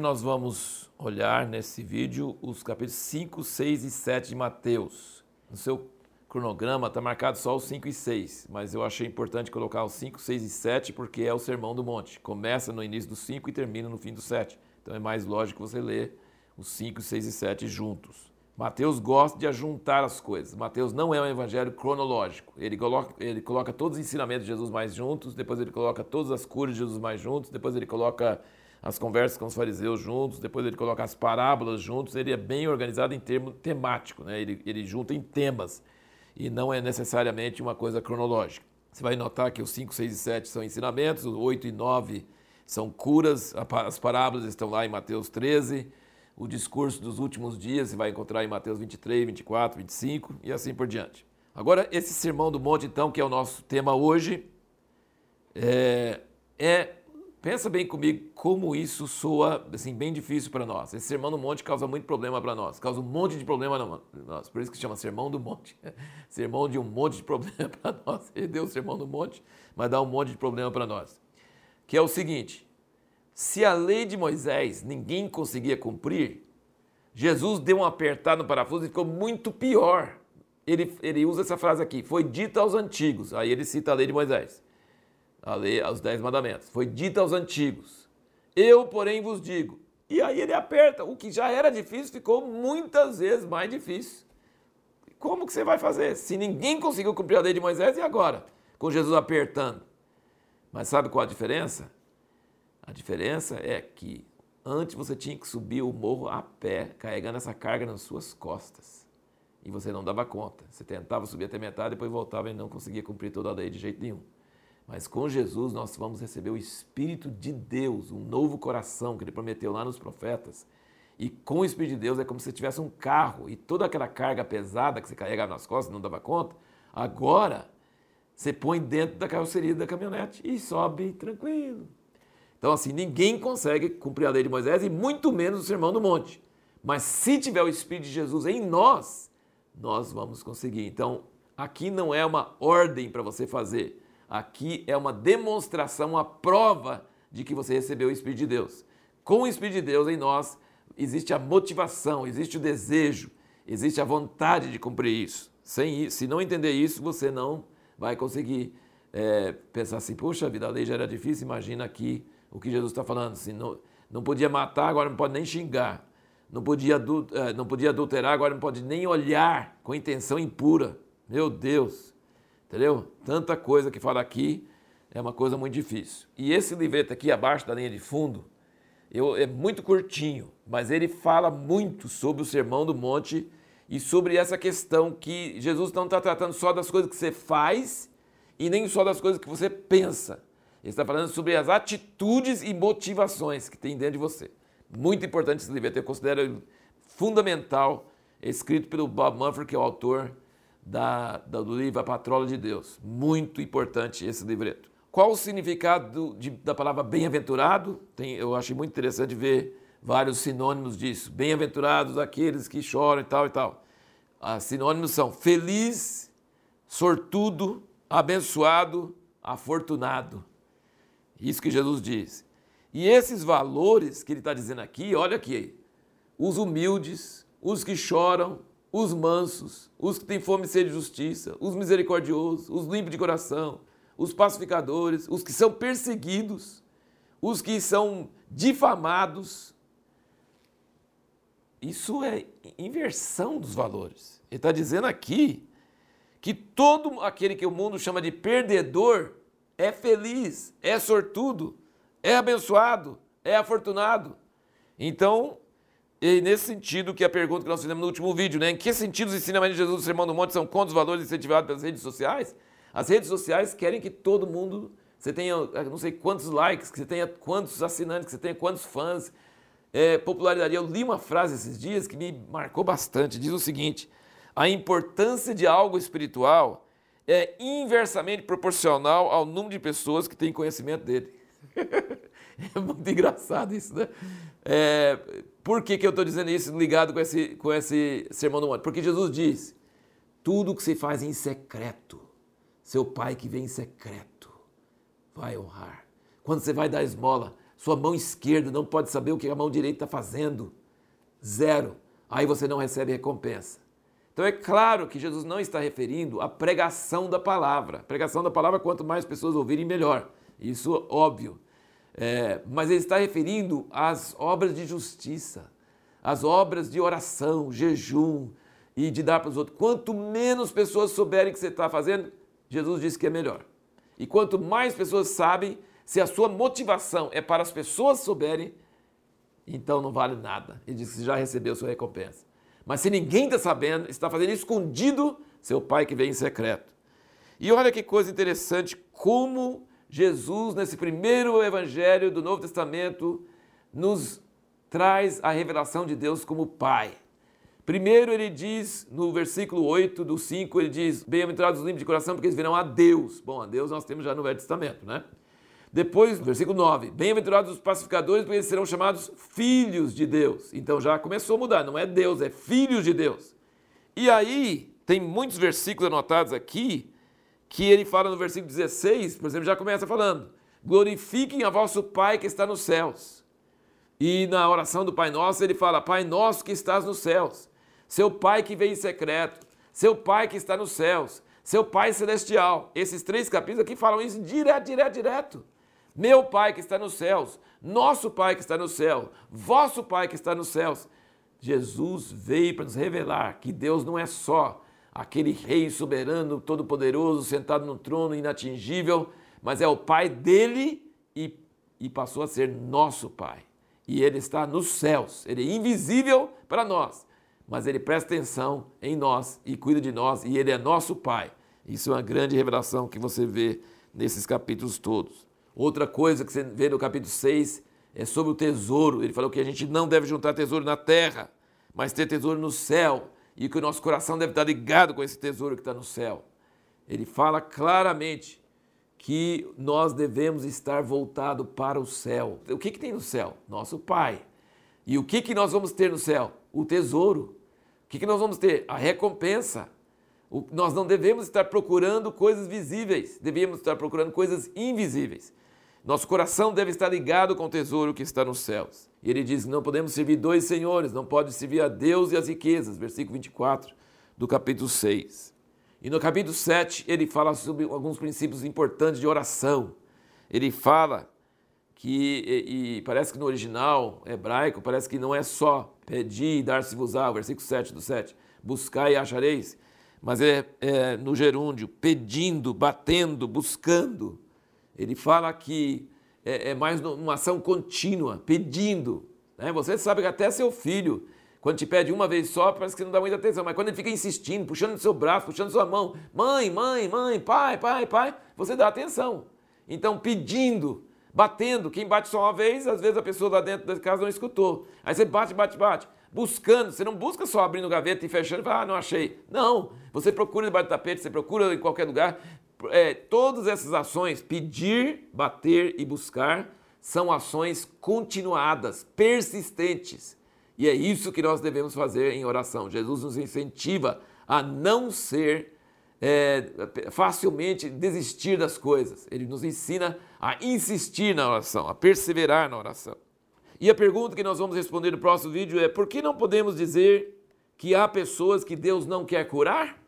nós vamos olhar nesse vídeo os capítulos 5, 6 e 7 de Mateus. No seu cronograma está marcado só os 5 e 6, mas eu achei importante colocar os 5, 6 e 7 porque é o Sermão do Monte. Começa no início do 5 e termina no fim do 7. Então é mais lógico você ler os 5, 6 e 7 juntos. Mateus gosta de ajuntar as coisas. Mateus não é um evangelho cronológico. Ele coloca, ele coloca todos os ensinamentos de Jesus mais juntos, depois ele coloca todas as curas de Jesus mais juntos, depois ele coloca as conversas com os fariseus juntos, depois ele coloca as parábolas juntos. Ele é bem organizado em termo temático, né? ele, ele junta em temas e não é necessariamente uma coisa cronológica. Você vai notar que os 5, 6 e 7 são ensinamentos, os 8 e 9 são curas, as parábolas estão lá em Mateus 13 o discurso dos últimos dias, você vai encontrar em Mateus 23, 24, 25 e assim por diante. Agora, esse sermão do monte, então, que é o nosso tema hoje, é, é pensa bem comigo como isso soa assim, bem difícil para nós. Esse sermão do monte causa muito problema para nós, causa um monte de problema para nós. Por isso que chama sermão do monte. sermão de um monte de problema para nós. Ele deu o sermão do monte, mas dá um monte de problema para nós. Que é o seguinte: se a lei de Moisés ninguém conseguia cumprir, Jesus deu um apertado no parafuso e ficou muito pior. Ele, ele usa essa frase aqui: foi dita aos antigos. Aí ele cita a lei de Moisés, a lei, os dez mandamentos. Foi dita aos antigos. Eu, porém, vos digo. E aí ele aperta. O que já era difícil ficou muitas vezes mais difícil. Como que você vai fazer? Se ninguém conseguiu cumprir a lei de Moisés, e agora? Com Jesus apertando. Mas sabe qual a diferença? A diferença é que antes você tinha que subir o morro a pé, carregando essa carga nas suas costas. E você não dava conta. Você tentava subir até metade, depois voltava e não conseguia cumprir toda a lei de jeito nenhum. Mas com Jesus nós vamos receber o Espírito de Deus, um novo coração que ele prometeu lá nos profetas. E com o Espírito de Deus é como se tivesse um carro e toda aquela carga pesada que você carregava nas costas, não dava conta, agora você põe dentro da carroceria da caminhonete e sobe tranquilo, então, assim, ninguém consegue cumprir a lei de Moisés e muito menos o sermão do monte. Mas se tiver o Espírito de Jesus em nós, nós vamos conseguir. Então, aqui não é uma ordem para você fazer. Aqui é uma demonstração, uma prova de que você recebeu o Espírito de Deus. Com o Espírito de Deus em nós, existe a motivação, existe o desejo, existe a vontade de cumprir isso. Sem isso, se não entender isso, você não vai conseguir é, pensar assim, puxa vida, a lei já era difícil, imagina aqui o que Jesus está falando. Assim, não, não podia matar, agora não pode nem xingar. Não podia, eh, não podia adulterar, agora não pode nem olhar com intenção impura. Meu Deus, entendeu? Tanta coisa que fala aqui é uma coisa muito difícil. E esse livreto aqui, abaixo da linha de fundo, eu, é muito curtinho, mas ele fala muito sobre o Sermão do Monte e sobre essa questão que Jesus não está tratando só das coisas que você faz e nem só das coisas que você pensa. Ele está falando sobre as atitudes e motivações que tem dentro de você. Muito importante esse livro, eu considero fundamental, escrito pelo Bob Mumford, que é o autor da, da, do livro A Patrola de Deus. Muito importante esse livreto. Qual o significado de, da palavra bem-aventurado? Eu achei muito interessante ver vários sinônimos disso. Bem-aventurados aqueles que choram e tal e tal. Os sinônimos são feliz, sortudo, abençoado, afortunado. Isso que Jesus diz. E esses valores que ele está dizendo aqui, olha aqui, os humildes, os que choram, os mansos, os que têm fome e sede de justiça, os misericordiosos, os limpos de coração, os pacificadores, os que são perseguidos, os que são difamados. Isso é inversão dos valores. Ele está dizendo aqui que todo aquele que o mundo chama de perdedor é feliz, é sortudo, é abençoado, é afortunado. Então, é nesse sentido que a pergunta que nós fizemos no último vídeo, né? Em que sentido os ensinamentos de Jesus do Sermão do Monte são contra os valores incentivados pelas redes sociais? As redes sociais querem que todo mundo, você tenha não sei quantos likes, que você tenha quantos assinantes, que você tenha quantos fãs, é, popularidade. Eu li uma frase esses dias que me marcou bastante. Diz o seguinte: a importância de algo espiritual é inversamente proporcional ao número de pessoas que têm conhecimento dele. é muito engraçado isso, né? É, por que, que eu estou dizendo isso ligado com esse, com esse sermão do monte? Porque Jesus diz: tudo que você faz em secreto, seu pai que vem em secreto vai honrar. Quando você vai dar esmola, Sua mão esquerda não pode saber o que a mão direita está fazendo. Zero. Aí você não recebe recompensa. Então é claro que Jesus não está referindo à pregação da palavra. pregação da palavra, quanto mais pessoas ouvirem, melhor. Isso óbvio. É, mas ele está referindo às obras de justiça, às obras de oração, jejum e de dar para os outros. Quanto menos pessoas souberem que você está fazendo, Jesus disse que é melhor. E quanto mais pessoas sabem, se a sua motivação é para as pessoas souberem, então não vale nada. Ele disse que já recebeu sua recompensa. Mas se ninguém está sabendo, está fazendo escondido, seu pai que vem em secreto. E olha que coisa interessante, como Jesus, nesse primeiro evangelho do Novo Testamento, nos traz a revelação de Deus como Pai. Primeiro ele diz, no versículo 8 do 5, ele diz, bem-aventurados os limpos de coração, porque eles virão a Deus. Bom, a Deus nós temos já no Velho Testamento, né? Depois, versículo 9, bem-aventurados os pacificadores, porque eles serão chamados filhos de Deus. Então já começou a mudar, não é Deus, é filhos de Deus. E aí, tem muitos versículos anotados aqui, que ele fala no versículo 16, por exemplo, já começa falando: glorifiquem a vosso Pai que está nos céus. E na oração do Pai Nosso, ele fala: Pai nosso que estás nos céus, seu Pai que vem em secreto, seu Pai que está nos céus, seu Pai celestial. Esses três capítulos aqui falam isso direto, direto, direto. Meu Pai que está nos céus, nosso Pai que está no céu, vosso Pai que está nos céus. Jesus veio para nos revelar que Deus não é só aquele rei soberano, todo-poderoso, sentado no trono inatingível, mas é o Pai dele e, e passou a ser nosso Pai. E ele está nos céus, ele é invisível para nós, mas ele presta atenção em nós e cuida de nós, e ele é nosso Pai. Isso é uma grande revelação que você vê nesses capítulos todos. Outra coisa que você vê no capítulo 6 é sobre o tesouro. Ele falou que a gente não deve juntar tesouro na terra, mas ter tesouro no céu e que o nosso coração deve estar ligado com esse tesouro que está no céu. Ele fala claramente que nós devemos estar voltado para o céu. O que, que tem no céu? Nosso Pai. E o que, que nós vamos ter no céu? O tesouro. O que, que nós vamos ter? A recompensa. O, nós não devemos estar procurando coisas visíveis, devemos estar procurando coisas invisíveis. Nosso coração deve estar ligado com o tesouro que está nos céus. E ele diz: não podemos servir dois senhores, não pode servir a Deus e as riquezas. Versículo 24 do capítulo 6. E no capítulo 7 ele fala sobre alguns princípios importantes de oração. Ele fala que, e, e parece que no original hebraico, parece que não é só pedir e dar-se-vos-á, versículo 7 do 7, buscar e achareis, mas é, é no gerúndio, pedindo, batendo, buscando. Ele fala que é, é mais uma ação contínua, pedindo. Né? Você sabe que até seu filho, quando te pede uma vez só, parece que não dá muita atenção, mas quando ele fica insistindo, puxando seu braço, puxando sua mão, mãe, mãe, mãe, pai, pai, pai, você dá atenção. Então, pedindo, batendo, quem bate só uma vez, às vezes a pessoa lá dentro da casa não escutou. Aí você bate, bate, bate. Buscando, você não busca só abrindo gaveta e fechando e fala, ah, não achei. Não, você procura debaixo do tapete, você procura em qualquer lugar, é, todas essas ações, pedir, bater e buscar, são ações continuadas, persistentes. E é isso que nós devemos fazer em oração. Jesus nos incentiva a não ser é, facilmente desistir das coisas. Ele nos ensina a insistir na oração, a perseverar na oração. E a pergunta que nós vamos responder no próximo vídeo é: por que não podemos dizer que há pessoas que Deus não quer curar?